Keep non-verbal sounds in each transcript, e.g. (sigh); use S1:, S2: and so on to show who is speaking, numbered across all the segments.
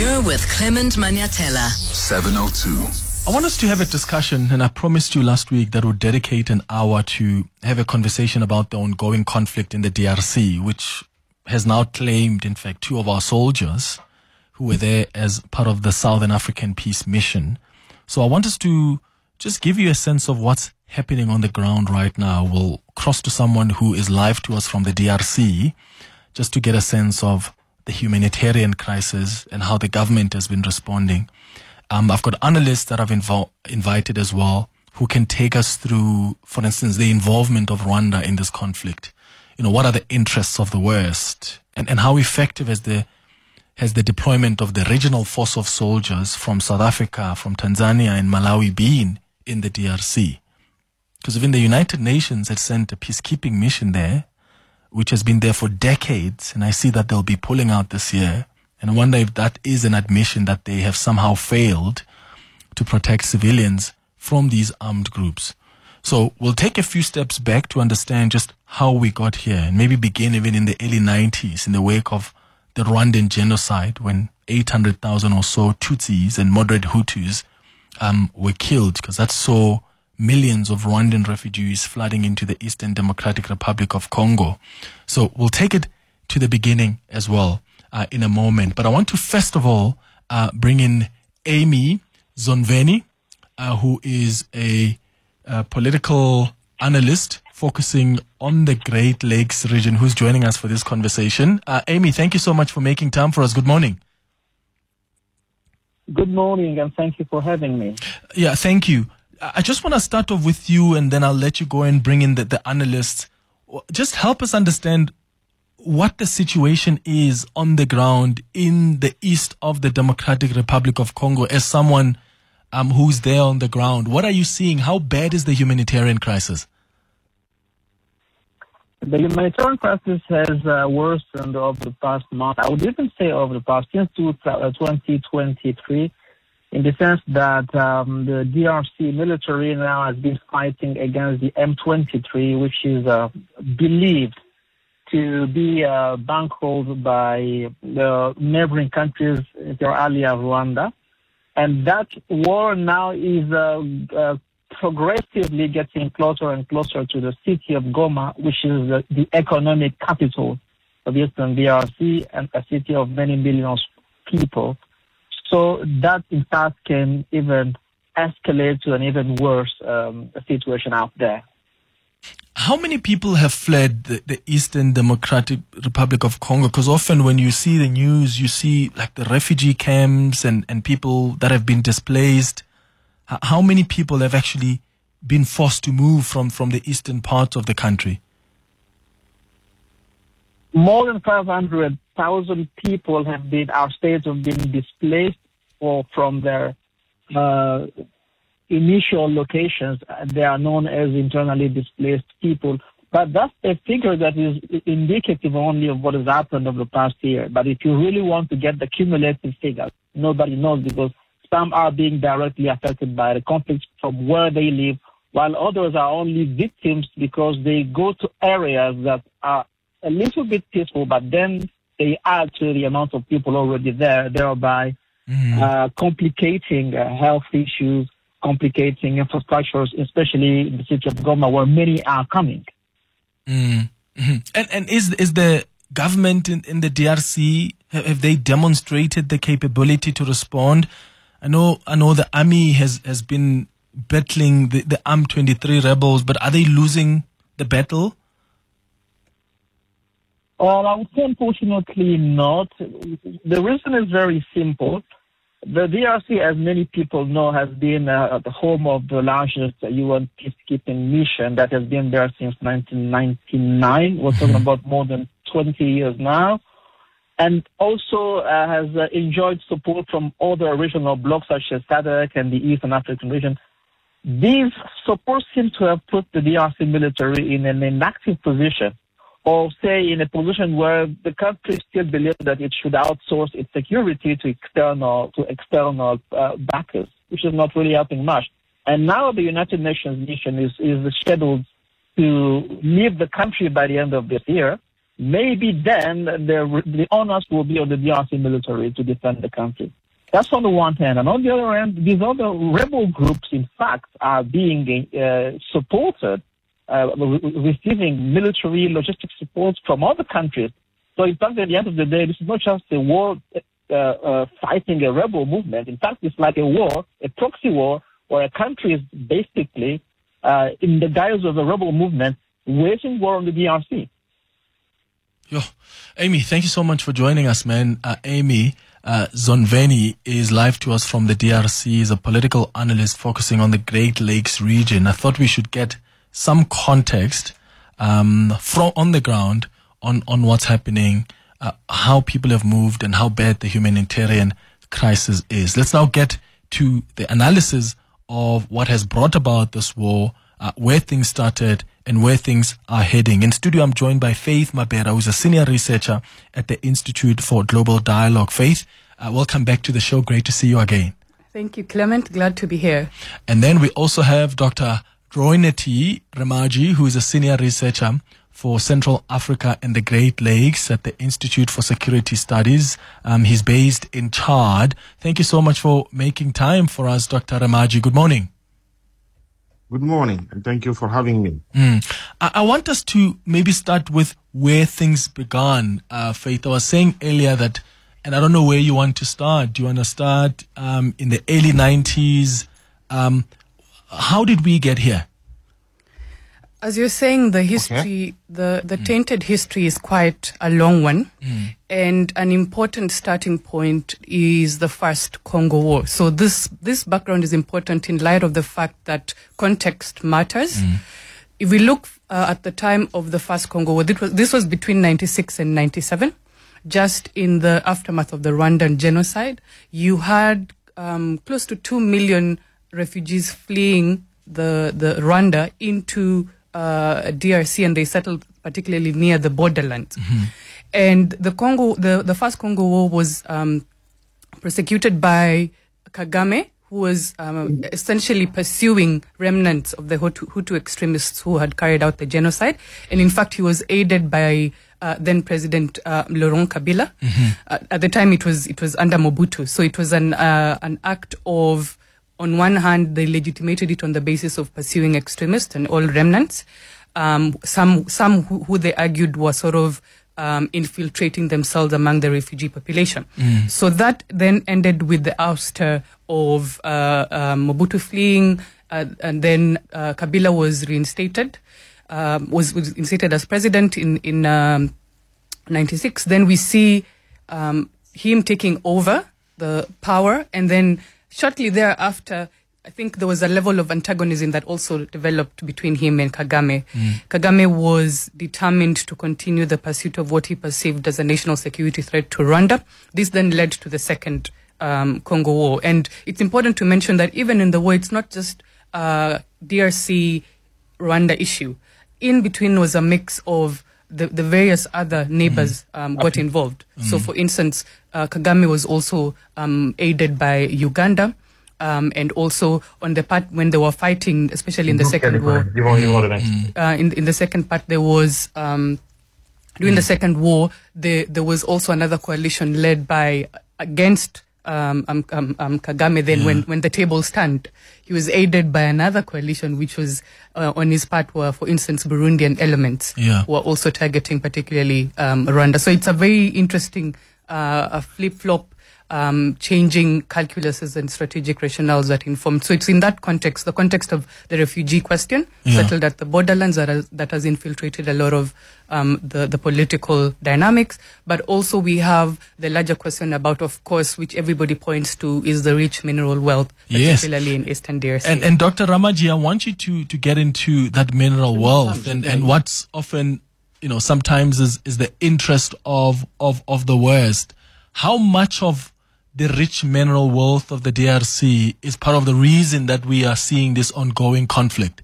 S1: You're with Clement Manyathela.
S2: 702.
S3: I want us to have a discussion, and I promised you last week that we'll dedicate an hour to have a conversation about the ongoing conflict in the DRC, which has now claimed, in fact, two of our soldiers who were there as part of the Southern African Peace Mission. So I want us to just give you a sense of what's happening on the ground right now. We'll cross to someone who is live to us from the DRC just to get a sense of the humanitarian crisis and how the government has been responding. Um, I've got analysts that I've invo- invited as well who can take us through, for instance, the involvement of Rwanda in this conflict. You know, what are the interests of the West and, and how effective has the has the deployment of the regional force of soldiers from South Africa, from Tanzania and Malawi been in the DRC? Because even the United Nations had sent a peacekeeping mission there which has been there for decades, and I see that they'll be pulling out this year. And I wonder if that is an admission that they have somehow failed to protect civilians from these armed groups. So we'll take a few steps back to understand just how we got here and maybe begin even in the early 90s in the wake of the Rwandan genocide when 800,000 or so Tutsis and moderate Hutus um, were killed because that saw millions of Rwandan refugees flooding into the Eastern Democratic Republic of Congo. So we'll take it to the beginning as well uh, in a moment. But I want to first of all uh, bring in Amy Zonveni, uh, who is a, a political analyst focusing on the Great Lakes region, who's joining us for this conversation. Uh, Amy, thank you so much for making time for us. Good morning.
S4: Good morning, and thank you for having me.
S3: Yeah, thank you. I just want to start off with you and then I'll let you go and bring in the, the analysts. Just help us understand what the situation is on the ground in the east of the Democratic Republic of Congo as someone um, who's there on the ground. What are you seeing? How bad is the humanitarian crisis?
S4: The humanitarian crisis has uh, worsened over the past month. I would even say over the past since 2023 in the sense that um, the DRC military now has been fighting against the M23, which is uh, believed to be uh, bankrolled by the neighboring countries, inter alia Rwanda. And that war now is uh, uh, progressively getting closer and closer to the city of Goma, which is the, the economic capital of Eastern DRC and a city of many millions of people. So that, in fact, can even escalate to an even worse um, situation out there.
S3: How many people have fled the, the, Eastern Democratic Republic of Congo? Because often when you see the news, you see like the refugee camps and, and people that have been displaced. How many people have actually been forced to move from, from the eastern part of the country?
S4: More than 500,000 people have been, our states have been displaced or from their uh, initial locations. They are known as internally displaced people. But that's a figure that is indicative only of what has happened over the past year. But if you really want to get the cumulative figure, nobody knows because some are being directly affected by the conflict from where they live, while others are only victims because they go to areas that are a little bit peaceful, but then they add to the amount of people already there, thereby mm. uh, complicating uh, health issues, complicating infrastructures, especially in the city of Goma, where many are coming.
S3: Mm. Mm-hmm. And and is is the government in, in the DRC have they demonstrated the capability to respond? I know I know the army has has been battling the, the M23 rebels, but are they losing the battle?
S4: Well, I would say unfortunately not. The reason is very simple. The DRC, as many people know, has been uh, the home of the largest UN peacekeeping mission that has been there since 1999. We're talking mm-hmm. about more than 20 years now. And also uh, has uh, enjoyed support from other regional blocs such as SADC and the Eastern African region. These supports seem to have put the DRC military in an inactive position or say in a position where the country still believes that it should outsource its security to external to external uh, backers, which is not really helping much. And now the United Nations mission is is scheduled to leave the country by the end of this year. maybe then the, the onus will be on the DRC military to defend the country. That's on the one hand. And on the other hand, these other rebel groups, in fact, are being uh, supported, uh, receiving military logistic support from other countries. So, in fact, at the end of the day, this is not just a war uh, uh, fighting a rebel movement. In fact, it's like a war, a proxy war, where a country is basically, uh, in the guise of a rebel movement, waging war on the DRC.
S3: Yo, Amy, thank you so much for joining us, man. Uh, Amy uh, Zonveni is live to us from the DRC. He's a political analyst focusing on the Great Lakes region. I thought we should get some context um, from on the ground on on what's happening, uh, how people have moved, and how bad the humanitarian crisis is. Let's now get to the analysis of what has brought about this war, uh, where things started, and where things are heading. In studio, I'm joined by Faith Mabera, who's a senior researcher at the Institute for Global Dialogue. Faith, uh, welcome back to the show. Great to see you again.
S2: Thank you, Clement. Glad to be here.
S3: And then we also have Dr. Rooinetu Remadji, who is a senior researcher for Central Africa and the Great Lakes at the Institute for Security Studies. Um, he's based in Chad. Thank you so much for making time for us, Dr. Remadji. Good morning.
S5: Good morning, and thank you for having me.
S3: Mm. I, I, want us to maybe start with where things began. Uh, Faith, I was saying earlier that, and I don't know where you want to start. Do you want to start um, in the early 90s? Um, how did we get here?
S2: As you're saying, the history, okay. the, the mm. tainted history is quite a long one. Mm. And an important starting point is the first Congo War. So this, this background is important in light of the fact that context matters. Mm. If we look uh, at the time of the first Congo War, this was, this was between 96 and 97. Just in the aftermath of the Rwandan genocide, you had um, close to 2 million refugees fleeing the, the Rwanda into uh, DRC and they settled particularly near the borderlands. Mm-hmm. And the Congo, the, the first Congo War was um, prosecuted by Kagame, who was um, essentially pursuing remnants of the Hutu, Hutu, extremists who had carried out the genocide. And in fact, he was aided by uh, then President uh, Laurent Kabila. Mm-hmm. Uh, at the time, it was it was under Mobutu, so it was an uh, an act of on one hand, they legitimated it on the basis of pursuing extremists and all remnants. Um, some some who, who, they argued were sort of um, infiltrating themselves among the refugee population. Mm. So that then ended with the ouster of uh, uh, Mobutu fleeing, uh, and then uh, Kabila was reinstated, um, was, was instated as president in in '96. Um, then we see um, him taking over the power, and then shortly thereafter, I think there was a level of antagonism that also developed between him and Kagame. Mm. Kagame was determined to continue the pursuit of what he perceived as a national security threat to Rwanda. This then led to the second um, Congo War. And it's important to mention that even in the war, it's not just uh, DRC Rwanda issue. In between was a mix of the, the various other neighbors mm. um, got involved. Mm. So, for instance, uh, Kagame was also um, aided by Uganda. Um, and also on the part when they were fighting, especially in the second war, mm. uh, in in the second part there was um, during the second war there there was also another coalition led by against um, um, um, um, Kagame. Then, yeah. when when the tables turned, he was aided by another coalition, which was uh, on his part were, for instance, Burundian elements yeah. who are also targeting particularly um, Rwanda. So it's a very interesting uh, flip flop um, changing calculuses and strategic rationales that informed. So it's in that context, the context of the refugee question yeah. settled at the borderlands that has, that has infiltrated a lot of um, the, the political dynamics. But also we have the larger question about, of course, which everybody points to is the rich mineral wealth, particularly yes. in Eastern DRC.
S3: And, and Dr. Remadji, I want you to, to get into that mineral wealth and, and what's often, you know, sometimes is, is the interest of, of, of the West. How much of the rich mineral wealth of the DRC is part of the reason that we are seeing this ongoing conflict.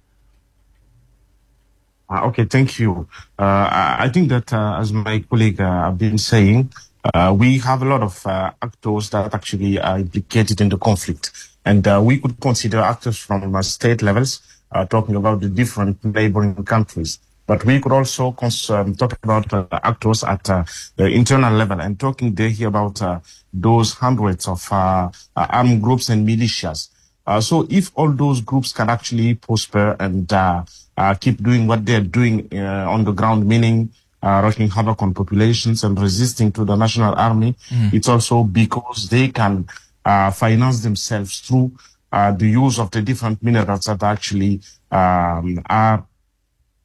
S5: Uh, okay, thank you. Uh, I think that, uh, as my colleague uh, have been saying, uh, we have a lot of uh, actors that actually are implicated in the conflict. And we could consider actors from state levels, talking about the different neighboring countries. But we could also cons- um, talk about uh, actors at uh, the internal level and talking there here about uh, those hundreds of uh, uh, armed groups and militias. Uh, so if all those groups can actually prosper and uh, uh, keep doing what they're doing uh, on the ground, meaning uh, wreaking havoc on populations and resisting to the national army, it's also because they can uh, finance themselves through uh, the use of the different minerals that actually um, are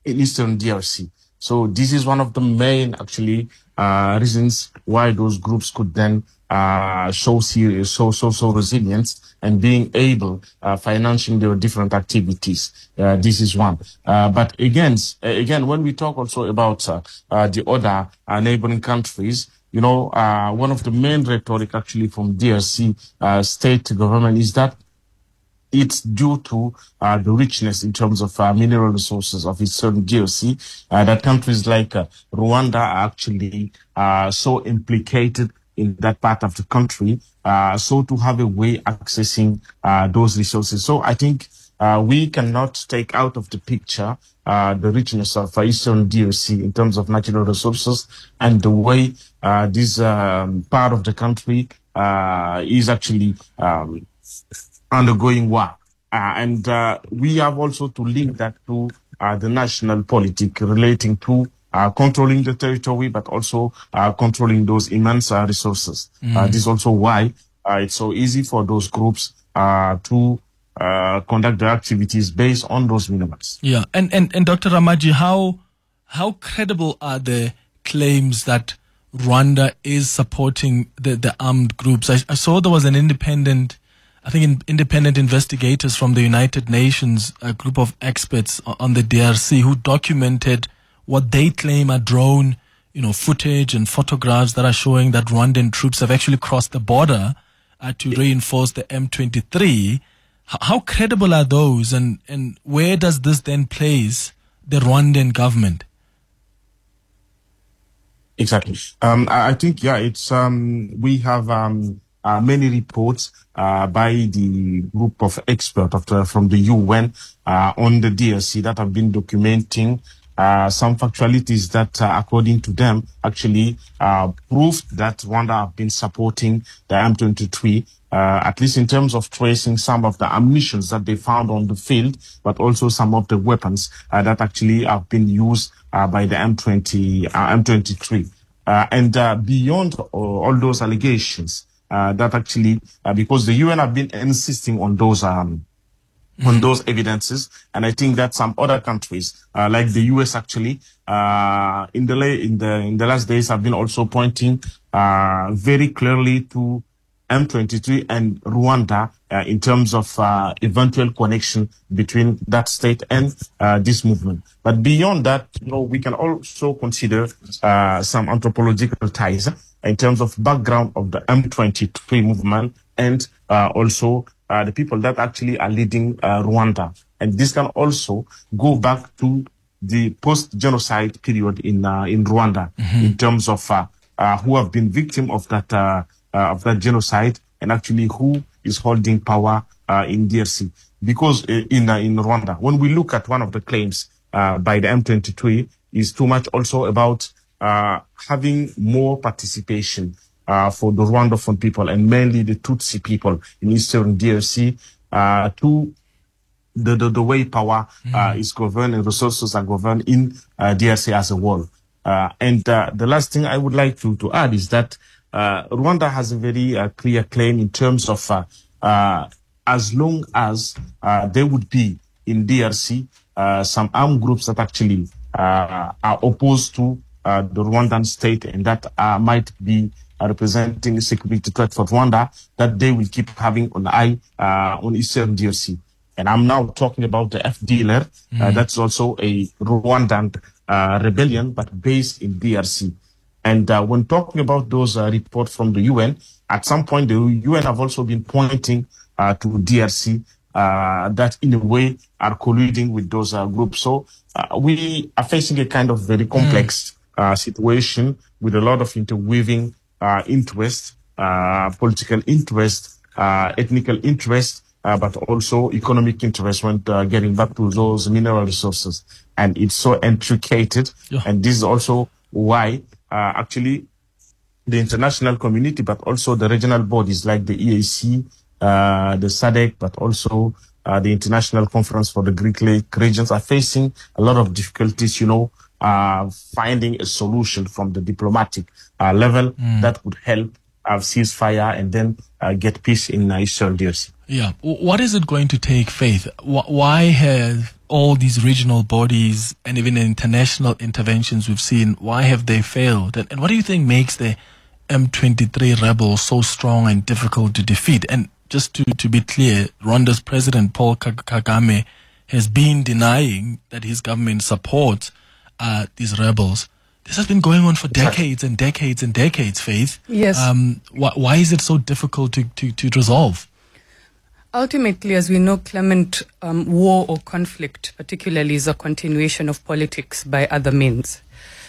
S5: in Eastern DRC. So this is one of the main actually uh, reasons why those groups could then uh, show serious, so so so resilience and being able uh, financing their different activities. Uh, this is one. Uh, but again, again, when we talk also about uh, uh, the other uh, neighboring countries, you know, uh, one of the main rhetoric actually from DRC uh, state government is that it's due to uh, the richness in terms of uh, mineral resources of Eastern DRC uh, that countries like uh, Rwanda are actually uh, so implicated in that part of the country, uh, so to have a way accessing uh, those resources. So I think uh, we cannot take out of the picture uh, the richness of Eastern DRC in terms of natural resources and the way uh, this um, part of the country uh, is actually um, undergoing war. Uh, and uh, we have also to link that to uh, the national politic relating to uh, controlling the territory, but also uh, controlling those immense uh, resources. Uh, this is also why uh, it's so easy for those groups uh, to uh, conduct their activities based on those minerals.
S3: Yeah, and and and Dr. Remadji, how how credible are the claims that Rwanda is supporting the the armed groups? I, I saw there was an independent, I think, in, independent investigators from the United Nations, a group of experts on the DRC who documented what they claim are drone, you know, footage and photographs that are showing that Rwandan troops have actually crossed the border uh, to reinforce the M23. H- how credible are those, and, and where does this then place the Rwandan government?
S5: Exactly. Um, I, I think, yeah, it's, um, we have, um, uh, many reports, uh, by the group of experts of from the UN, uh, on the DRC that have been documenting, uh, some factualities that, uh, according to them, actually, uh, proved that Rwanda have been supporting the M23, uh, at least in terms of tracing some of the ammunitions that they found on the field, but also some of the weapons uh, that actually have been used uh, by the M20, uh, M23. Uh, and uh, beyond all those allegations, uh, that actually, uh, because the UN have been insisting on those um, on those evidences. And I think that some other countries, uh, like the US actually, uh, in the, la- in the, in the last days have been also pointing, uh, very clearly to M23 and Rwanda, uh, in terms of, uh, eventual connection between that state and, uh, this movement. But beyond that, you know, we can also consider, uh, some anthropological ties in terms of background of the M23 movement and, uh, also, uh, the people that actually are leading uh, Rwanda. And this can also go back to the post-genocide period in uh, in Rwanda in terms of uh, uh, who have been victim of that uh, uh, of that genocide and actually who is holding power uh, in DRC. Because in uh, in Rwanda, when we look at one of the claims uh, by the M23, is too much also about having more participation uh, for the Rwandan people and mainly the Tutsi people in Eastern DRC uh, to the, the, the way power uh, is governed and resources are governed in uh, DRC as a whole. Uh, and uh, the last thing I would like to, to add is that uh, Rwanda has a very uh, clear claim in terms of uh, uh, as long as uh, there would be in DRC uh, some armed groups that actually uh, are opposed to uh, the Rwandan state and that uh, might be uh, representing a security threat for Rwanda, that they will keep having an eye uh, on Eastern DRC. And I'm now talking about the FDLR. Uh, that's also a Rwandan uh, rebellion, but based in DRC. And uh, when talking about those uh, reports from the UN, at some point the UN have also been pointing uh, to DRC uh, that in a way are colluding with those uh, groups. So uh, we are facing a kind of very complex uh, situation with a lot of interweaving uh, interest, uh, political interest, uh, ethnical interest, uh, but also economic interest when uh, getting back to those mineral resources. And it's so intricated.
S3: Yeah.
S5: And this is also why uh, actually the international community, but also the regional bodies like the EAC, uh, the SADC, but also uh, the International Conference for the Great Lake regions are facing a lot of difficulties, you know, uh, finding a solution from the diplomatic uh, level that would help have ceasefire and then uh, get peace in uh, Eastern DRC.
S3: Yeah. What is it going to take, Faith? Why have all these regional bodies and even international interventions we've seen, why have they failed? And, and what do you think makes the M23 rebels so strong and difficult to defeat? And just to, to be clear, Rwanda's president, Paul Kagame, has been denying that his government supports uh, these rebels. This has been going on for decades and decades and decades, Faith.
S2: Yes.
S3: Um, wh- why is it so difficult to, to, to resolve?
S2: Ultimately, as we know, Clement, um, war or conflict, particularly, is a continuation of politics by other means.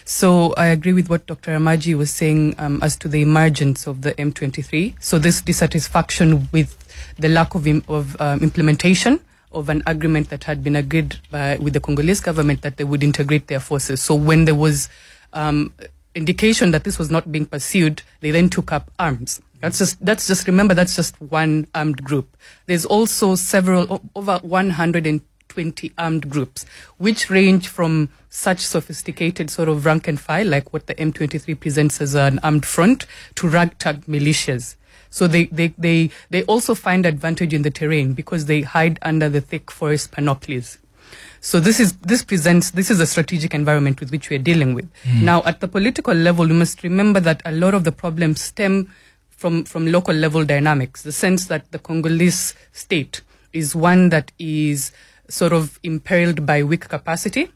S2: So I agree with what Dr. Amaji was saying um, as to the emergence of the M23. So this dissatisfaction with the lack of, im- of um, implementation of an agreement that had been agreed by, with the Congolese government that they would integrate their forces. So when there was um, indication that this was not being pursued, they then took up arms. That's just that's just remember that's just one armed group. There's also several over 120 armed groups, which range from such sophisticated sort of rank and file, like what the M23 presents as an armed front, to ragtag militias. So they, they, they, they also find advantage in the terrain because they hide under the thick forest panoplies. So this is this presents this is a strategic environment with which we are dealing with. Hmm. Now at the political level, we must remember that a lot of the problems stem from from local level dynamics. The sense that the Congolese state is one that is sort of imperiled by weak capacity.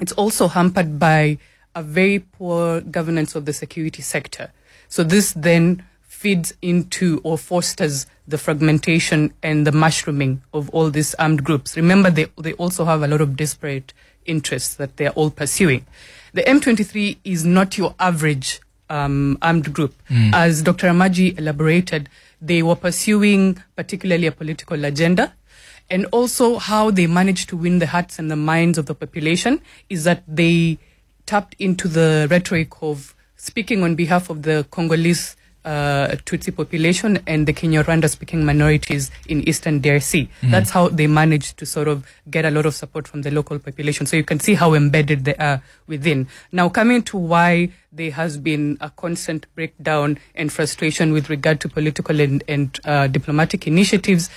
S2: It's also hampered by a very poor governance of the security sector. So this then feeds into or fosters the fragmentation and the mushrooming of all these armed groups. Remember, they, they also have a lot of disparate interests that they're all pursuing. The M23 is not your average um, armed group. As Dr. Amaji elaborated, they were pursuing particularly a political agenda. And also, how they managed to win the hearts and the minds of the population is that they tapped into the rhetoric of speaking on behalf of the Congolese uh, Tutsi population and the Kinyarwanda speaking minorities in Eastern DRC. That's how they managed to sort of get a lot of support from the local population. So you can see how embedded they are within. Now, coming to why there has been a constant breakdown and frustration with regard to political and, and uh, diplomatic initiatives,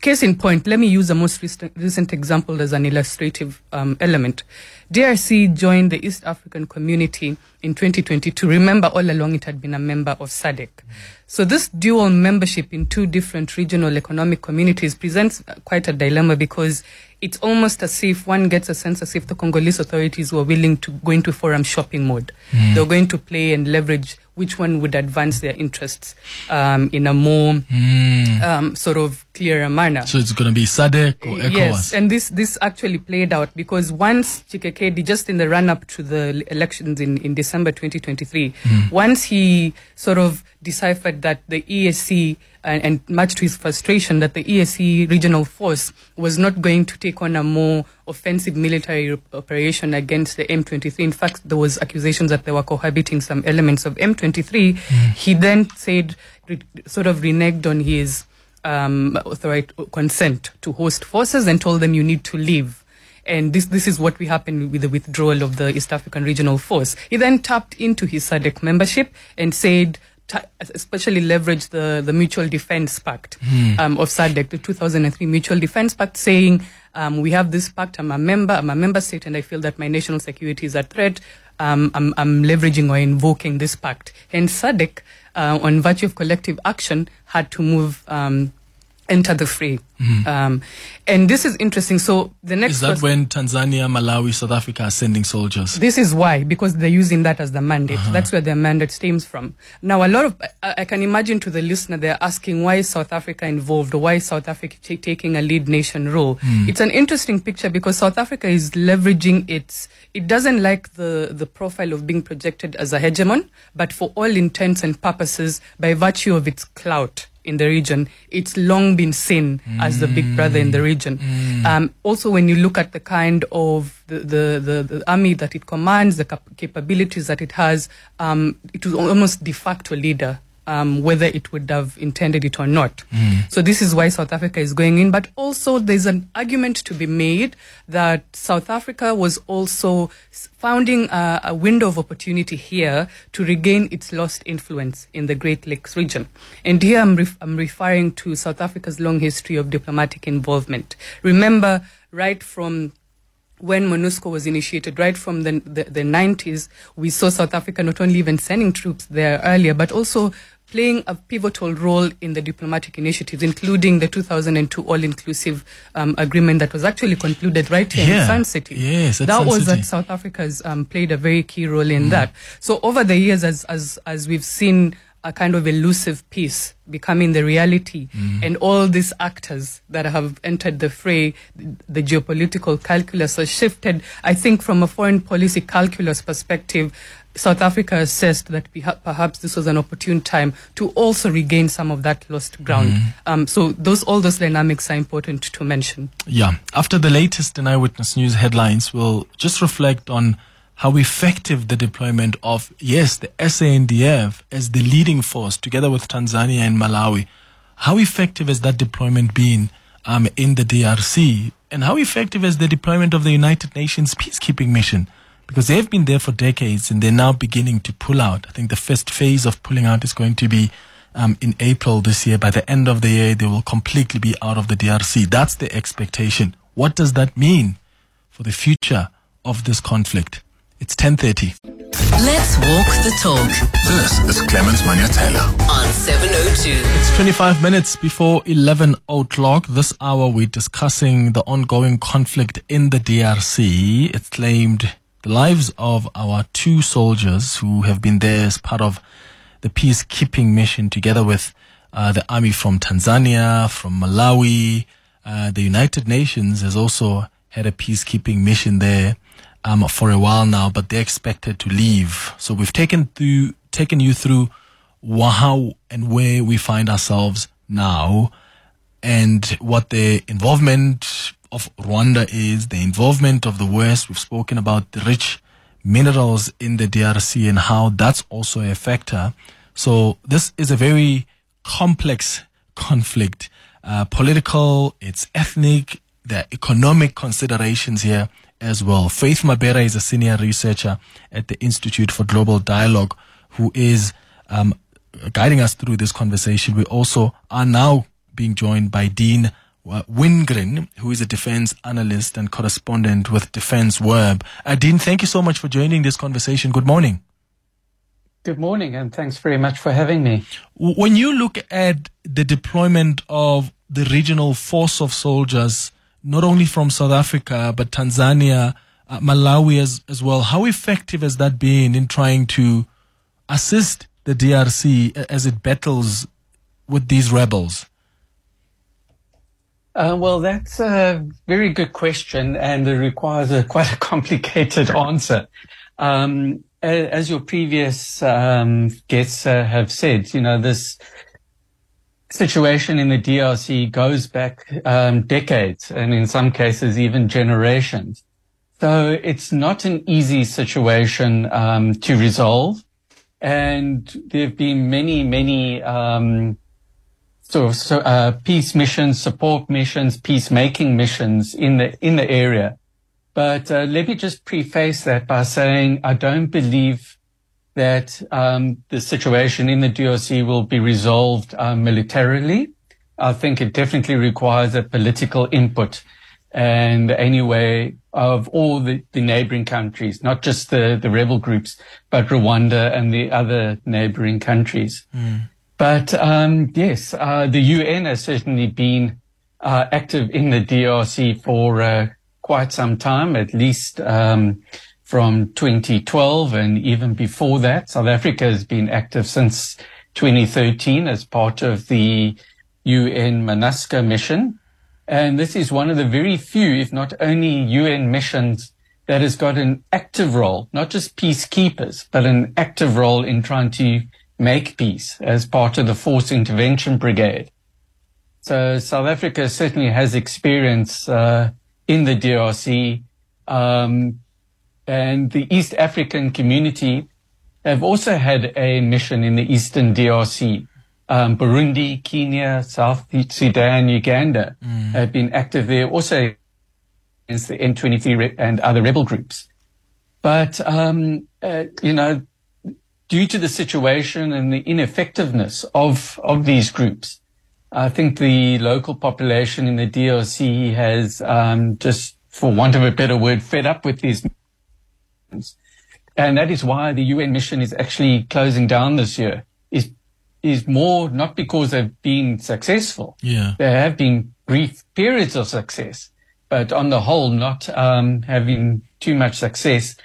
S2: case in point, let me use the most recent, recent example as an illustrative um, element. DRC joined the East African community in 2022. Remember, all along it had been a member of SADC. So this dual membership in two different regional economic communities presents uh, quite a dilemma because it's almost as if one gets a sense as if the Congolese authorities were willing to go into forum shopping mode. They're going to play and leverage which one would advance their interests um, in a more um, sort of clearer manner.
S3: So it's going to be SADC or ECOWAS?
S2: Yes, and this this actually played out because once Tshisekedi, just in the run up to the elections in, in December 2023, once he sort of deciphered that the EAC, and, and much to his frustration, that the EAC regional force was not going to take on a more offensive military operation against the M23. In fact, there was accusations that they were cohabiting some elements of M23. He then said, sort of reneged on his um, authority consent to host forces and told them you need to leave. And this, this is what we happened with the withdrawal of the East African Regional Force. He then tapped into his SADC membership and said, ta- especially leverage the, the Mutual Defense Pact um, of SADC, the 2003 Mutual Defense Pact, saying, um, we have this pact, I'm a member, I'm a member state, and I feel that my national security is at threat. Um, I'm, I'm leveraging or invoking this pact. And SADC, uh, on virtue of collective action, had to move, um, enter the fray. Mm-hmm. Um, and this is interesting. So the next
S3: Is that
S2: question-
S3: when Tanzania, Malawi, South Africa are sending soldiers?
S2: this is why, because they're using that as the mandate. Uh-huh. That's where their mandate stems from. Now, a lot of, I, I can imagine to the listener, they're asking why is South Africa involved? Why is South Africa ta- taking a lead nation role? Mm. It's an interesting picture because South Africa is leveraging its, it doesn't like the, the profile of being projected as a hegemon, but for all intents and purposes, by virtue of its clout in the region, it's long been seen as the big brother in the region. Um, also, when you look at the kind of the, the, the, the army that it commands, the cap- capabilities that it has, um, it was almost de facto leader um, whether it would have intended it or not. So this is why South Africa is going in. But also, there's an argument to be made that South Africa was also founding a, a window of opportunity here to regain its lost influence in the Great Lakes region. And here I'm, ref- I'm referring to South Africa's long history of diplomatic involvement. Remember, right from when MONUSCO was initiated, right from the, the, the 90s, we saw South Africa not only even sending troops there earlier, but also playing a pivotal role in the diplomatic initiatives, including the 2002 all-inclusive um, agreement that was actually concluded right here
S3: Yeah.
S2: in Sun City.
S3: Yes, at
S2: that
S3: Sun
S2: was
S3: City.
S2: that South Africa's um, played a very key role in that. So over the years, as as as we've seen a kind of elusive peace becoming the reality, and all these actors that have entered the fray, the geopolitical calculus has shifted. I think from a foreign policy calculus perspective. South Africa assessed that perhaps this was an opportune time to also regain some of that lost ground. Um, so those all those dynamics are important to mention.
S3: Yeah. After the latest in Eyewitness News headlines, we'll just reflect on how effective the deployment of, yes, the SANDF as the leading force together with Tanzania and Malawi. How effective has that deployment been um, in the DRC? And how effective is the deployment of the United Nations peacekeeping mission? Because they've been there for decades and they're now beginning to pull out. I think the first phase of pulling out is going to be um, in April this year. By the end of the year, they will completely be out of the DRC. That's the expectation. What does that mean for the future of this conflict? It's 10:30.
S1: Let's walk the talk
S6: This is Clemens Manyathela.
S1: on 702.
S3: It's 25 minutes before 11 o'clock. This hour, we're discussing the ongoing conflict in the DRC. It's claimed the lives of our two soldiers who have been there as part of the peacekeeping mission together with uh, the army from Tanzania, from Malawi. Uh, the United Nations has also had a peacekeeping mission there um, for a while now, but they're expected to leave. So we've taken through, taken you through how and where we find ourselves now and what the involvement of Rwanda is, the involvement of the West. We've spoken about the rich minerals in the DRC and how that's also a factor. So this is a very complex conflict, uh, political, it's ethnic, there are economic considerations here as well. Faith Mabera is a senior researcher at the Institute for Global Dialogue who is um, guiding us through this conversation. We also are now being joined by Dean Wingrin, who is a defense analyst and correspondent with defenceWeb. Uh, Dean, thank you so much for joining this conversation. Good morning.
S7: Good morning, and thanks very much for having me.
S3: When you look at the deployment of the regional force of soldiers, not only from South Africa, but Tanzania, uh, Malawi as, as well, how effective has that been in trying to assist the DRC as it battles with these rebels?
S7: Uh, well, that's a very good question, and it requires a (laughs) quite a complicated answer. Um, as your previous um, guests uh, have said, you know, this situation in the DRC goes back um, decades, and in some cases even generations. So it's not an easy situation um, to resolve, and there have been many, many. Of so, uh, peace missions, support missions, peacemaking missions in the in the area. But uh, let me just preface that by saying I don't believe that um, the situation in the DRC will be resolved uh, militarily. I think it definitely requires a political input, and anyway of all the, the neighboring countries, not just the the rebel groups, but Rwanda and the other neighboring countries. But um, yes, uh, the UN has certainly been uh, active in the DRC for uh, quite some time, at least um, from 2012 and even before that. South Africa has been active since 2013 as part of the UN MONUSCO mission. And this is one of the very few, if not only UN missions that has got an active role, not just peacekeepers, but an active role in trying to make peace as part of the Force Intervention Brigade. So South Africa certainly has experience uh, in the DRC, um, and the East African community have also had a mission in the Eastern DRC. Um, Burundi, Kenya, South Sudan, Uganda have been active there also against the M23 re- and other rebel groups. But, um, uh, you know, due to the situation and the ineffectiveness of, of these groups, I think the local population in the DRC has um, just, for want of a better word, fed up with these. And that is why the UN mission is actually closing down this year. Is is more not because they've been successful.
S3: Yeah.
S7: There have been brief periods of success, but on the whole, not um, having too much success.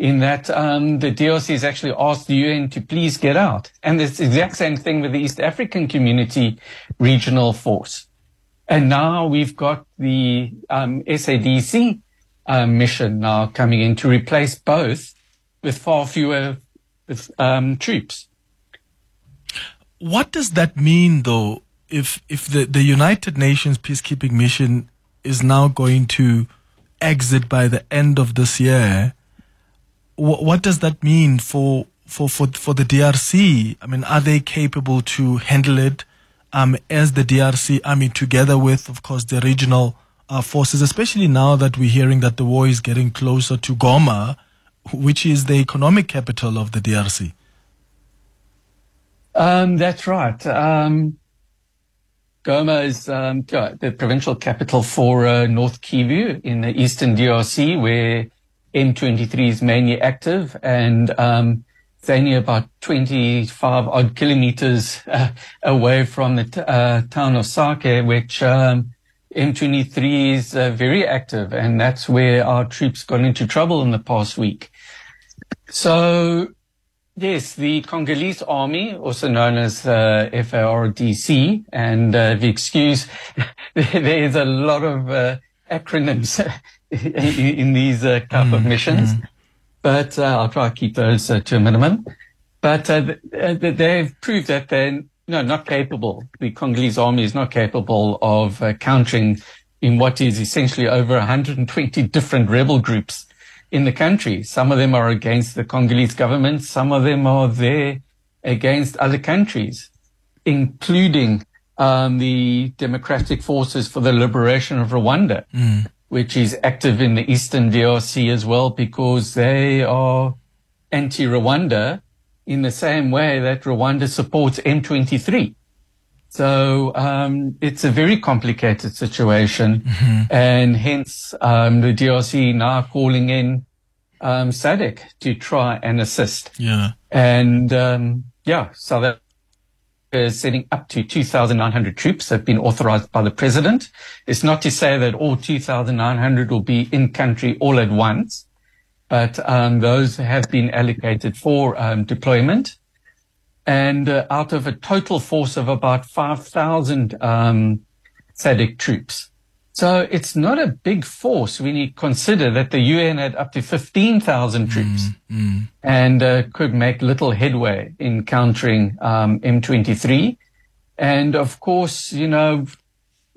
S7: In that um, the DRC has actually asked the UN to please get out, and it's the exact same thing with the East African Community Regional Force. And now we've got the um, SADC uh, mission now coming in to replace both with far fewer with, um, troops.
S3: What does that mean, though, if if the, the United Nations peacekeeping mission is now going to exit by the end of this year? Wh- what does that mean for for for for the DRC? I mean, are they capable to handle it um, as the DRC army, together with, of course, the regional uh, forces? Especially now that we're hearing that the war is getting closer to Goma, which is the economic capital of the DRC.
S7: Um, that's right. Um, Goma is um, the provincial capital for uh, North Kivu in the eastern DRC, where M23 is mainly active, and um, it's only about 25 odd kilometers uh, away from the t- uh, town of Sake, which um, M23 is uh, very active, and that's where our troops got into trouble in the past week. So Yes, the Congolese army, also known as uh, FARDC, and uh, if you excuse, (laughs) there's a lot of uh, acronyms (laughs) in, in these uh, type of missions, but uh, I'll try to keep those uh, to a minimum. But uh, th- th- they've proved that they're no, not capable. The Congolese army is not capable of uh, countering in what is essentially over 120 different rebel groups in the country. Some of them are against the Congolese government. Some of them are there against other countries, including um, the Democratic Forces for the Liberation of Rwanda, which is active in the Eastern DRC as well, because they are anti-Rwanda in the same way that Rwanda supports M23. So um, it's a very complicated situation, and hence um, the DRC now calling in um, SADC to try and assist.
S3: Yeah.
S7: And um, yeah, South Is setting up to 2,900 troops have been authorized by the president. It's not to say that all 2,900 will be in country all at once, but um, those have been allocated for um, deployment and uh, out of a total force of about 5,000 um, SADC troops. So it's not a big force when you consider that the UN had up to 15,000 troops and uh, could make little headway in countering um, M23. And of course, you know,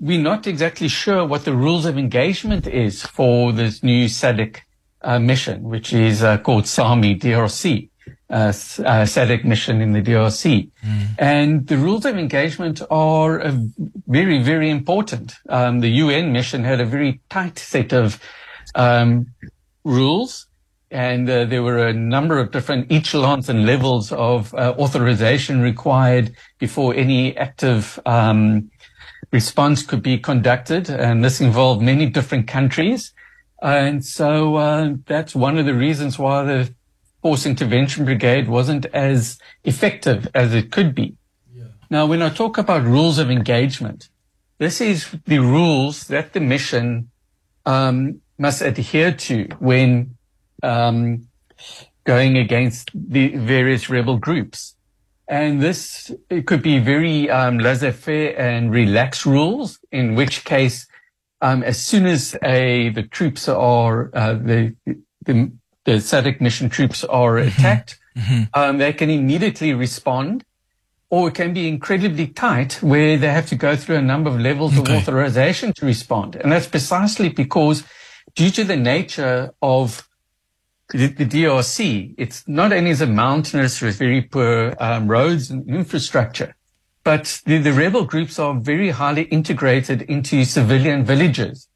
S7: we're not exactly sure what the rules of engagement is for this new SADC uh, mission, which is uh, called SAMI DRC uh, s- uh, SADC mission in the DRC. And the rules of engagement are uh, very, very important. Um, the UN mission had a very tight set of um, rules. And uh, there were a number of different echelons and levels of uh, authorization required before any active um, response could be conducted. And this involved many different countries. And so uh, that's one of the reasons why the Force Intervention Brigade wasn't as effective as it could be. Now, when I talk about rules of engagement, this is the rules that the mission um, must adhere to when um, going against the various rebel groups. And this it could be very um, laissez-faire and relaxed rules, in which case, um, as soon as a the troops are uh, the the the SADC mission troops are attacked um, they can immediately respond, or it can be incredibly tight where they have to go through a number of levels
S3: Okay.
S7: of authorization to respond. And that's precisely because due to the nature of the, the DRC, it's not only is it mountainous with very poor um, roads and infrastructure, but the, the rebel groups are very highly integrated into civilian villages.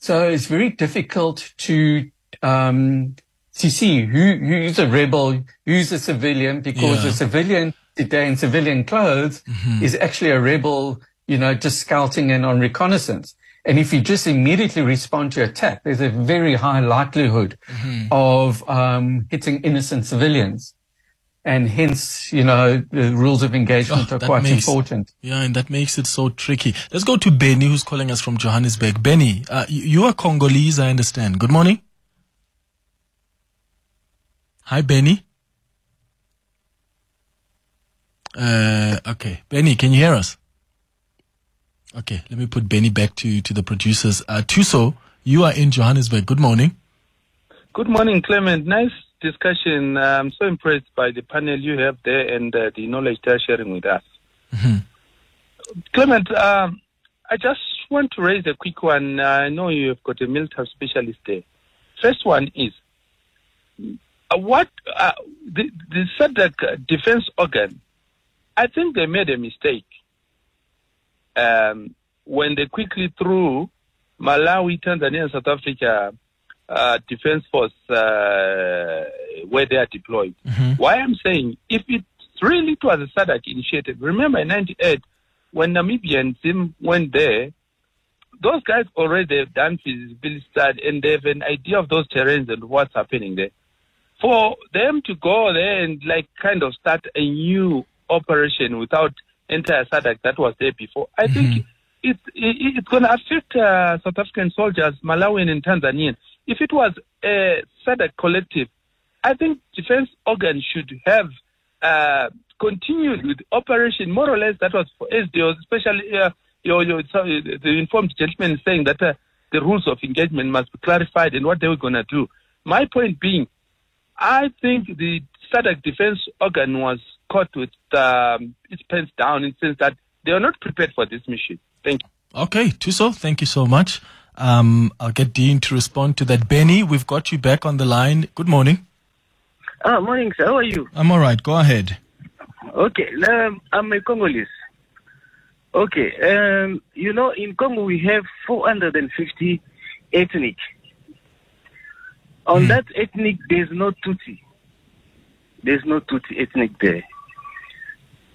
S7: So it's very difficult to um, to see who who's a rebel, who's a civilian, because
S3: Yeah.
S7: a civilian today in civilian clothes is actually a rebel, you know, just scouting in on reconnaissance. And if you just immediately respond to attack, there's a very high likelihood of um, hitting innocent civilians. And hence, you know, the rules of engagement
S3: Oh,
S7: are quite
S3: makes-
S7: important.
S3: Yeah, and that makes it so tricky. Let's go to Benny, who's calling us from Johannesburg. Benny, uh, you you are Congolese, I understand. Good morning. Hi, Benny. Uh, okay, Benny, can you hear us? Okay, let me put Benny back to to the producers. Uh, Tuso, you are in Johannesburg. Good morning.
S8: Good morning, Clement. Nice discussion. I'm so impressed by the panel you have there and uh, the knowledge they're sharing with us. Clement, um, I just want to raise a quick one. I know you have got a military specialist there. First one is uh, what uh, the, the SADC defense organ. I think they made a mistake um, when they quickly threw Malawi, Tanzania, and South Africa uh, defense force uh, where they are deployed. Why I'm saying if it really was a SADC initiative. Remember in '98 when Namibia and Zim went there, those guys already have done feasibility study and they have an idea of those terrains and what's happening there. For them to go there and like kind of start a new operation without entire SADC that was there before, I think it, it, it's going to affect uh, South African soldiers, Malawian and Tanzanian. If it was a SADC collective, I think defense organs should have uh, continued with operation more or less that was for SDOs, especially uh, your, your, so, the informed gentleman saying that uh, the rules of engagement must be clarified and what they were going to do. My point being, I think the SADC defense organ was caught with um, its pants down in the sense that they are not prepared for this mission. Thank you.
S3: Okay, Tuso, thank you so much. Um, I'll get Dean to respond to that. Benny, we've got you back on the line. Good morning.
S9: Ah, morning, sir. How are you?
S3: I'm all right. Go ahead.
S9: Okay, um, I'm a Congolese. Okay, um, you know, in Congo we have 450 ethnic. On that ethnic, there's no Tutsi. There's no Tutsi ethnic there.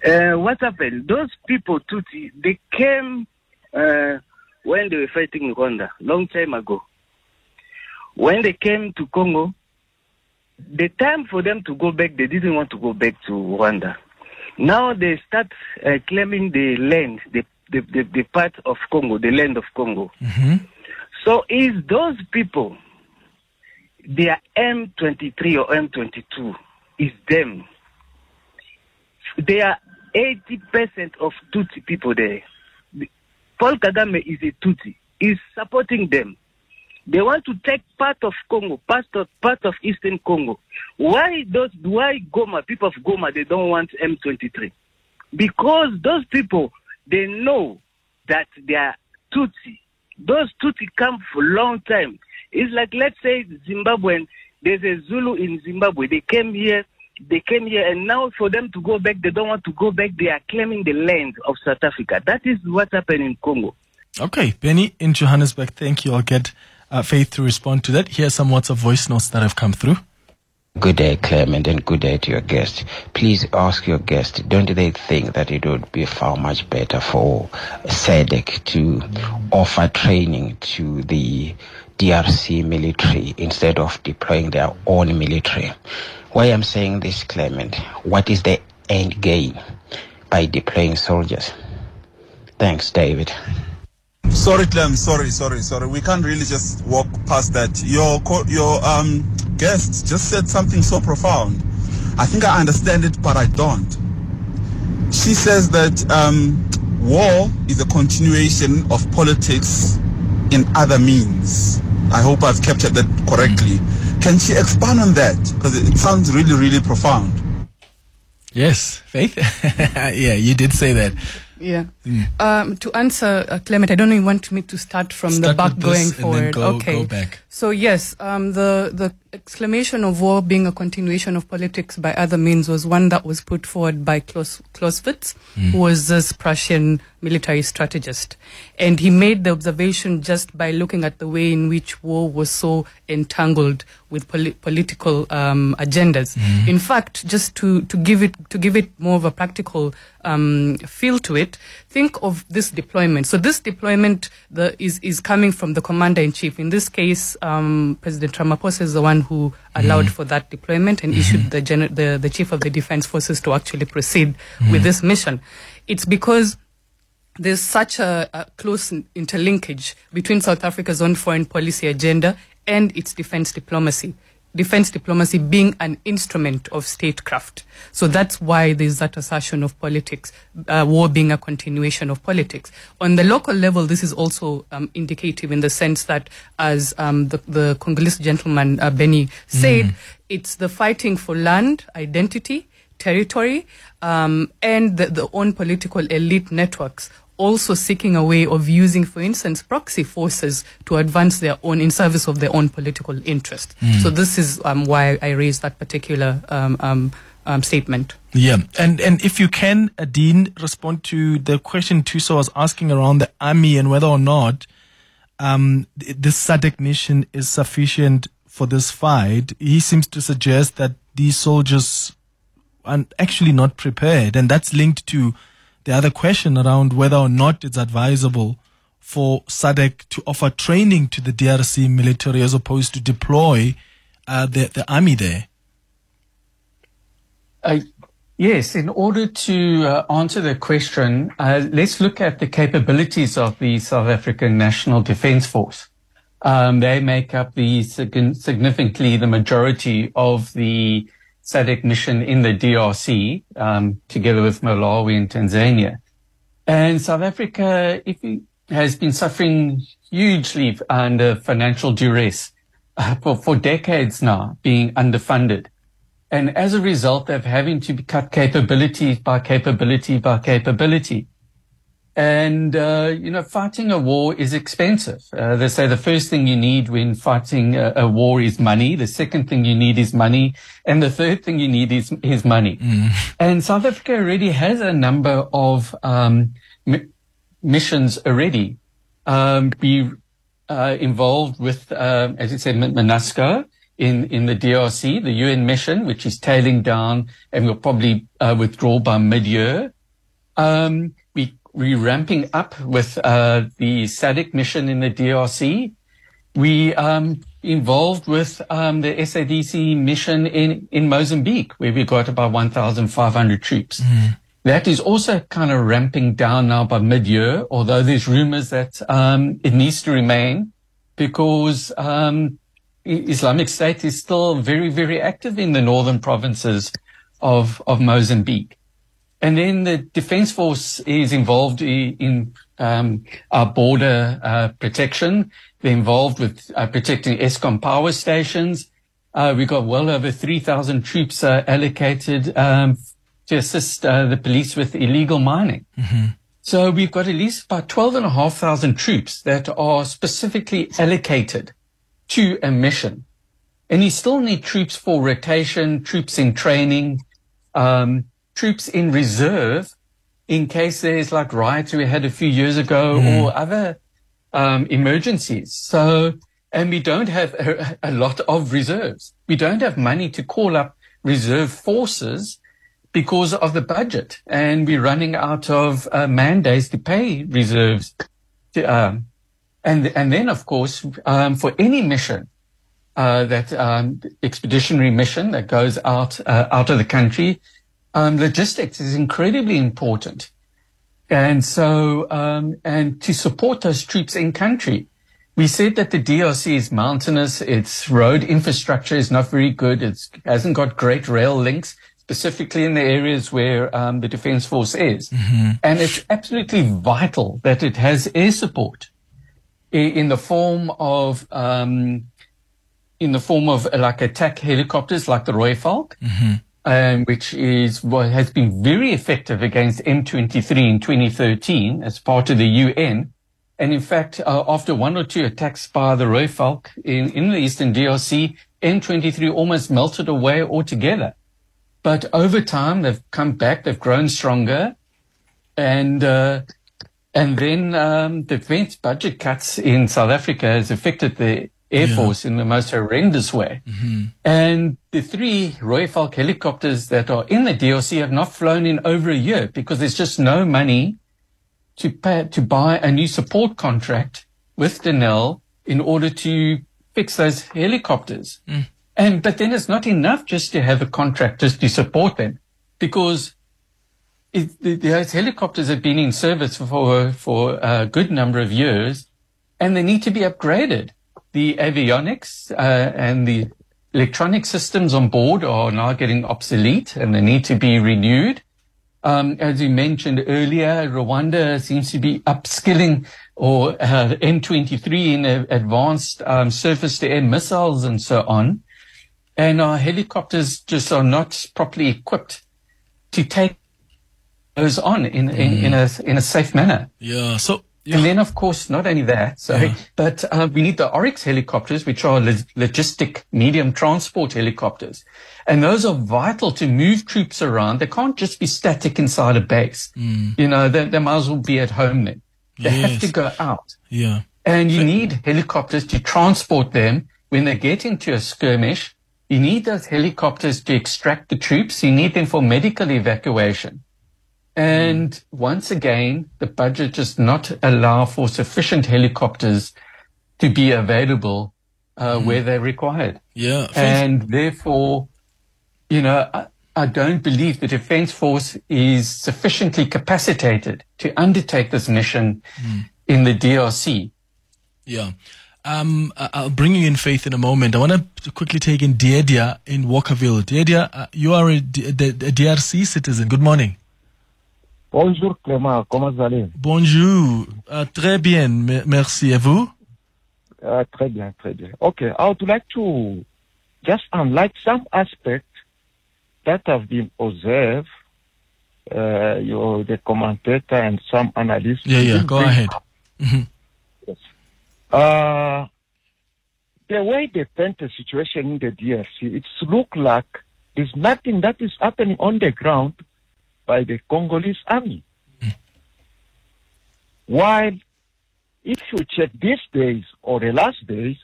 S9: Uh, what happened? Those people, Tutsi, they came uh, when they were fighting in Rwanda, long time ago. When they came to Congo, the time for them to go back, they didn't want to go back to Rwanda. Now they start uh, claiming the land, the, the, the, the part of Congo, the land of Congo. So is those people, they are M23 or M22, is them. They are 80% of Tutsi people there. Paul Kagame is a Tutsi. He's supporting them. They want to take part of Congo, part of, part of Eastern Congo. Why those, why Goma, people of Goma, they don't want M23? Because those people, they know that they are Tutsi. Those Tutsi come for a long time. It's like, let's say Zimbabwean, there's a Zulu in Zimbabwe. They came here, they came here, and now for them to go back, they don't want to go back. They are claiming the land of South Africa. That is what's happening in Congo.
S3: Okay, Benny in Johannesburg. Thank you. I'll get uh, Faith to respond to that. Here's some WhatsApp voice notes that have come through.
S10: Good day, Clement, and good day to your guest. Please ask your guest, don't they think that it would be far much better for SADC to offer training to the DRC military instead of deploying their own military? Why I'm saying this, Clement, what is the end game by deploying soldiers? Thanks, David.
S11: Sorry, Clem. Sorry, sorry, sorry. We can't really just walk past that. Your your um guest just said something so profound. I think I understand it, but I don't. She says that um, war is a continuation of politics in other means. I hope I've captured that correctly. Can she expand on that? Because it sounds really, really profound.
S3: Yes, Faith. (laughs) yeah, you did say that.
S2: Yeah. Um, to answer uh, Clement, I don't know you want me to start from the back going
S3: this and then
S2: forward.
S3: go-
S2: okay.
S3: go back.
S2: So yes, um, the the exclamation of war being a continuation of politics by other means was one that was put forward by Claus- Clausewitz,
S12: Mm.
S2: who was this Prussian military strategist, and he made the observation just by looking at the way in which war was so entangled with poli- political um, agendas.
S12: Mm.
S2: In fact, just to, to give it to give it more of a practical um, feel to it, think of this deployment. So this deployment the, is is coming from the commander in chief. In this case, um, President Ramaphosa is the one who allowed
S12: Mhm.
S2: for that deployment and issued the, gener- the the chief of the defense forces to actually proceed with
S12: Mhm.
S2: this mission. It's because there's such a, a close interlinkage between South Africa's own foreign policy agenda and its defense diplomacy. Defense diplomacy being an instrument of statecraft. So that's why there's that assertion of politics, uh, war being a continuation of politics. On the local level, this is also um, indicative in the sense that, as um, the, the Congolese gentleman uh, Benny said,
S12: Mm.
S2: it's the fighting for land, identity, territory, um, and the, the own political elite networks also seeking a way of using, for instance, proxy forces to advance their own in service of their own political interest.
S3: Mm.
S2: So this is um, why I raised that particular um, um, um, statement.
S3: Yeah, and and if you can, Dean, respond to the question Tuso was asking around the army and whether or not um, this SADC mission is sufficient for this fight. He seems to suggest that these soldiers are actually not prepared, and that's linked to the other question around whether or not it's advisable for SADC to offer training to the DRC military as opposed to deploy uh, the the army there.
S7: Uh, yes, in order to uh, answer the question, uh, let's look at the capabilities of the South African National Defence Force. Um, they make up the sig- significantly the majority of the SADC mission in the DRC, um, together with Malawi and Tanzania. And South Africa, it has been suffering hugely under financial duress uh, for, for decades now, being underfunded. And as a result of having to cut capability by capability by capability. And, uh, you know, fighting a war is expensive. Uh, they say the first thing you need when fighting a, a war is money. The second thing you need is money. And the third thing you need is, is money. And South Africa already has a number of, um, mi- missions already, um, be, uh, involved with, um, as you said, MONUSCO in, in the DRC, the UN mission, which is tailing down and will probably, uh, withdraw by mid-year. Um, we, we're ramping up with, uh, the SADC mission in the DRC. We, um, involved with, um, the SADC mission in, in Mozambique, where we got about 1,500 troops. That is also kind of ramping down now by mid-year, although there's rumors that um, it needs to remain because um, Islamic State is still very, very active in the northern provinces of, of Mozambique. And then the Defense Force is involved in um, our border uh, protection. They're involved with uh, protecting Eskom power stations. Uh, we've got well over 3,000 troops uh, allocated um, to assist uh, the police with illegal mining. So we've got at least about 12,500 troops that are specifically allocated to a mission. And you still need troops for rotation, troops in training, um, troops in reserve in case there's like riots we had a few years ago
S12: Mm.
S7: or other um, emergencies. So, and we don't have a, a lot of reserves. We don't have money to call up reserve forces because of the budget, and we're running out of uh, mandates to pay reserves. To, um, and and then, of course, um, for any mission, uh, that um, expeditionary mission that goes out uh, out of the country, um, logistics is incredibly important. And so, um, and to support those troops in country, we said that the DRC is mountainous. Its road infrastructure is not very good. It hasn't got great rail links, specifically in the areas where um, the Defense Force is. And it's absolutely vital that it has air support in the form of um, in the form of like attack helicopters like the Rooivalk, um, which is what has been very effective against M23 in 2013 as part of the UN. And in fact, uh, after one or two attacks by the Rooivalk in, in the Eastern DRC, M23 almost melted away altogether. But over time, they've come back, they've grown stronger. And, uh, and then um, the defense budget cuts in South Africa has affected the Air
S3: Yeah.
S7: Force in the most horrendous way. Mm-hmm. And the three Rooivalk helicopters that are in the DRC have not flown in over a year because there's just no money to pay, to buy a new support contract with Denel in order to fix those helicopters. Mm. And but then it's not enough just to have a contract just to support them, because it, the, those helicopters have been in service for for a good number of years, and they need to be upgraded. The avionics uh, and the electronic systems on board are now getting obsolete, and they need to be renewed. Um, as you mentioned earlier, Rwanda seems to be upskilling or uh, M23 in uh, advanced um, surface-to-air missiles and so on. And our helicopters just are not properly equipped to take those on in, in, in a in a safe manner.
S3: Yeah. So
S7: And then, of course, not only that, sorry, but uh, we need the Oryx helicopters, which are lo- logistic medium transport helicopters. And those are vital to move troops around. They can't just be static inside a base. You know, they, they might as well be at home then. They have to go out.
S3: yeah.
S7: And you need helicopters to transport them when they get into a skirmish. You need those helicopters to extract the troops. You need them for medical evacuation. And once again, the budget does not allow for sufficient helicopters to be available uh, where they're required.
S3: Yeah.
S7: And therefore, you know, I, I don't believe the Defense Force is sufficiently capacitated to undertake this mission in the DRC.
S3: Yeah. Um, I'll bring you in faith in a moment. I want to quickly take in Diedia in Walkerville. Diedia, uh, you are a, D- a DRC citizen. Good morning.
S12: Bonjour Clément, comment allez
S3: Bonjour. Uh, très bien. me- Merci. Et vous?
S12: uh, Très bien, très bien. Okay, I would like to just unlike some aspects that have been observed, uh, your, the commentator and some analysts.
S3: Yeah, yeah. Go ahead.
S12: up.
S3: Mhm.
S12: Uh, the way they paint the situation in the DRC, it's look like there's nothing that is happening on the ground by the Congolese army. While if you check these days or the last days,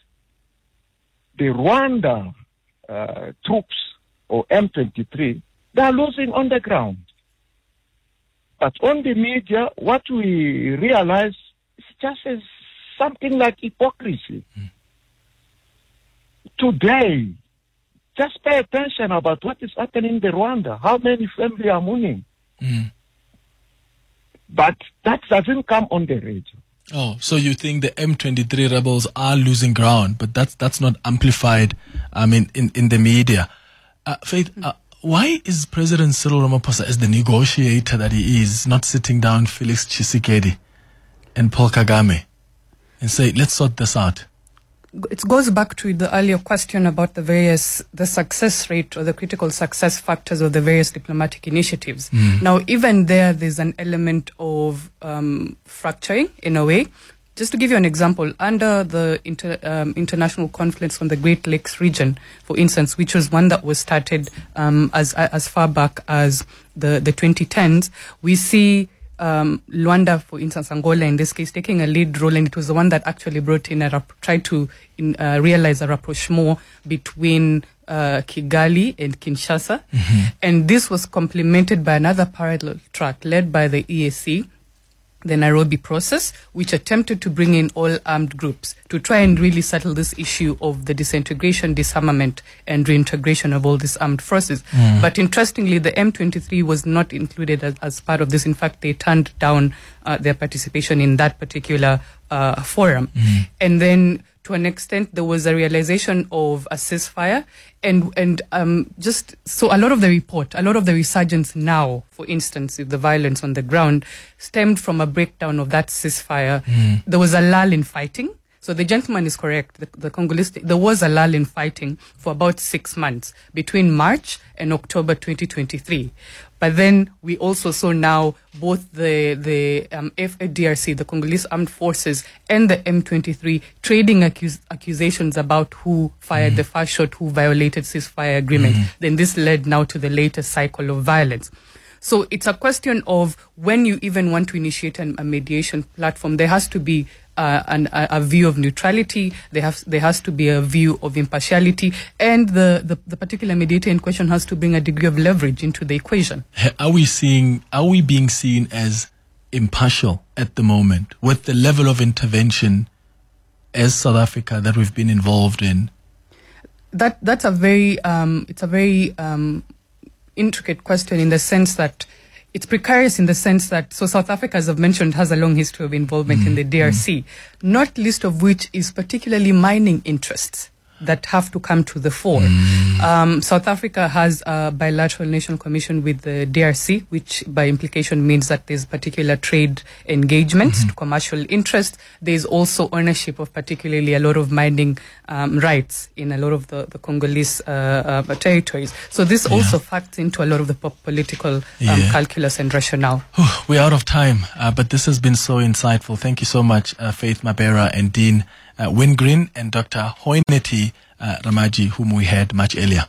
S12: the Rwanda uh, troops or M23, they are losing on the ground. But on the media, what we realize is just as something like hypocrisy. Today, just pay attention about what is happening in the Rwanda. How many families are mourning?
S3: Mm.
S12: But that doesn't come on the radio.
S3: Oh, so you think the M23 rebels are losing ground, but that's that's not amplified. I mean, in in the media. Uh, Faith, uh, why is President Cyril Ramaphosa, as the negotiator that he is, not sitting down Felix Tshisekedi and Paul Kagame and say, let's sort this out?
S2: It goes back to the earlier question about the various the success rate or the critical success factors of the various diplomatic initiatives. Now, even there, there's an element of um, fracturing in a way. Just to give you an example, under the inter, um, international conference on the Great Lakes region, for instance, which was one that was started um, as as far back as the the 2010s, we see um, Luanda, for instance, Angola in this case, taking a lead role, and it was the one that actually brought in a rap- tried to in, uh, realize a rapprochement between uh, Kigali and Kinshasa, and this was complemented by another parallel track led by the EAC, the Nairobi process, which attempted to bring in all armed groups to try and really settle this issue of the disintegration, disarmament, and reintegration of all these armed forces. But interestingly, the M23 was not included as, as part of this. In fact, they turned down uh, their participation in that particular uh, forum. And then to an extent, there was a realization of a ceasefire, and and um, just so a lot of the report, a lot of the resurgence now, for instance, the violence on the ground, stemmed from a breakdown of that ceasefire. There was a lull in fighting. So the gentleman is correct. The, the Congolese, there was a lull in fighting for about six months between March and October 2023. But then we also saw now both the the um, FARDC, the Congolese Armed Forces, and the M23 trading accus- accusations about who fired the first shot, who violated ceasefire agreement. Then this led now to the latest cycle of violence. So it's a question of when you even want to initiate an, a mediation platform, there has to be uh, an, a, a view of neutrality. There has there has to be a view of impartiality, and the, the the particular mediator in question has to bring a degree of leverage into the equation.
S3: Are we seeing, are we being seen as impartial at the moment with the level of intervention as South Africa that we've been involved in?
S2: That that's a very um, it's a very um, intricate question in the sense that it's precarious in the sense that so South Africa, as I've mentioned, has a long history of involvement in the mm-hmm. DRC, not least of which is particularly mining interests that have to come to the fore. Um, South Africa has a bilateral national commission with the DRC, which by implication means that there's particular trade engagements, commercial interest. There's also ownership of particularly a lot of mining um, rights in a lot of the, the Congolese uh, uh, territories. So this also factors into a lot of the po- political um,
S3: Yeah.
S2: calculus and rationale.
S3: We're out of time, uh, but this has been so insightful. Thank you so much, uh, Faith Mabera and Dean uh, Wingrin and Dr. Hoinathy uh, Remadji, whom we had much earlier.